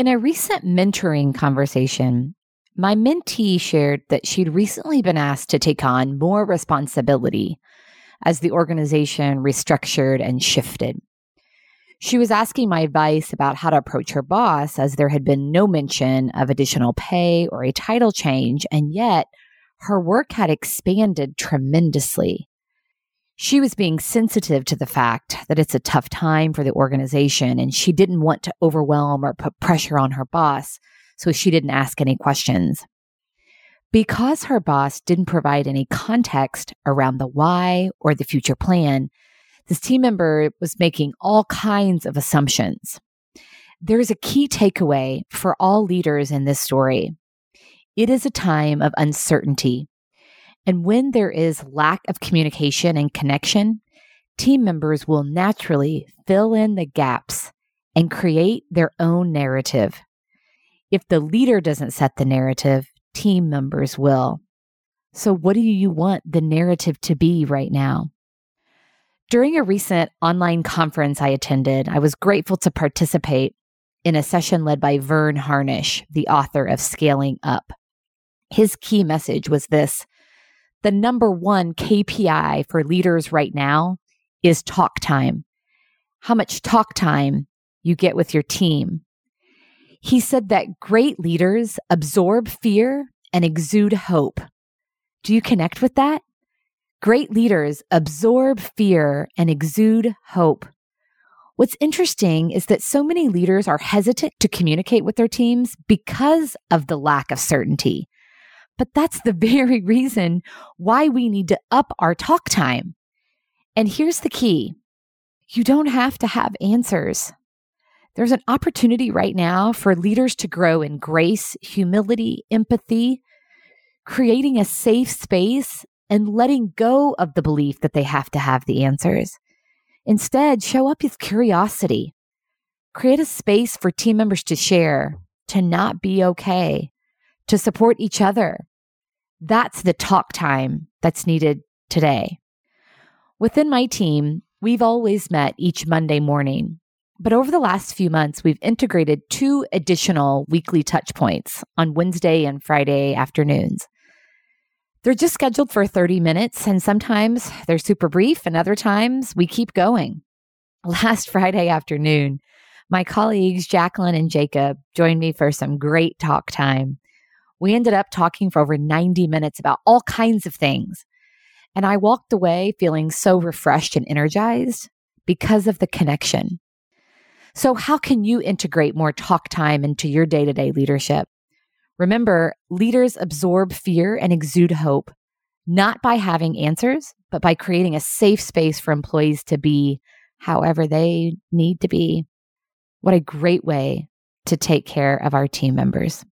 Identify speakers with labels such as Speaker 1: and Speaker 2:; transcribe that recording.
Speaker 1: In a recent mentoring conversation, my mentee shared that she'd recently been asked to take on more responsibility as the organization restructured and shifted. She was asking my advice about how to approach her boss, as there had been no mention of additional pay or a title change, and yet her work had expanded tremendously. She was being sensitive to the fact that it's a tough time for the organization, and she didn't want to overwhelm or put pressure on her boss, so she didn't ask any questions. Because her boss didn't provide any context around the why or the future plan, this team member was making all kinds of assumptions. There's a key takeaway for all leaders in this story. It is a time of uncertainty. And when there is lack of communication and connection, team members will naturally fill in the gaps and create their own narrative. If the leader doesn't set the narrative, team members will. So, what do you want the narrative to be right now? During a recent online conference I attended, I was grateful to participate in a session led by Verne Harnish, the author of Scaling Up. His key message was this the number one KPI for leaders right now is talk time. How much talk time you get with your team. He said that great leaders absorb fear and exude hope. Do you connect with that? Great leaders absorb fear and exude hope. What's interesting is that so many leaders are hesitant to communicate with their teams because of the lack of certainty. But that's the very reason why we need to up our talk time. And here's the key you don't have to have answers. There's an opportunity right now for leaders to grow in grace, humility, empathy, creating a safe space and letting go of the belief that they have to have the answers. Instead, show up with curiosity. Create a space for team members to share, to not be okay, to support each other. That's the talk time that's needed today. Within my team, we've always met each Monday morning but over the last few months, we've integrated two additional weekly touch points on Wednesday and Friday afternoons. They're just scheduled for 30 minutes, and sometimes they're super brief, and other times we keep going. Last Friday afternoon, my colleagues Jacqueline and Jacob joined me for some great talk time. We ended up talking for over 90 minutes about all kinds of things. And I walked away feeling so refreshed and energized because of the connection. So, how can you integrate more talk time into your day to day leadership? Remember, leaders absorb fear and exude hope, not by having answers, but by creating a safe space for employees to be however they need to be. What a great way to take care of our team members.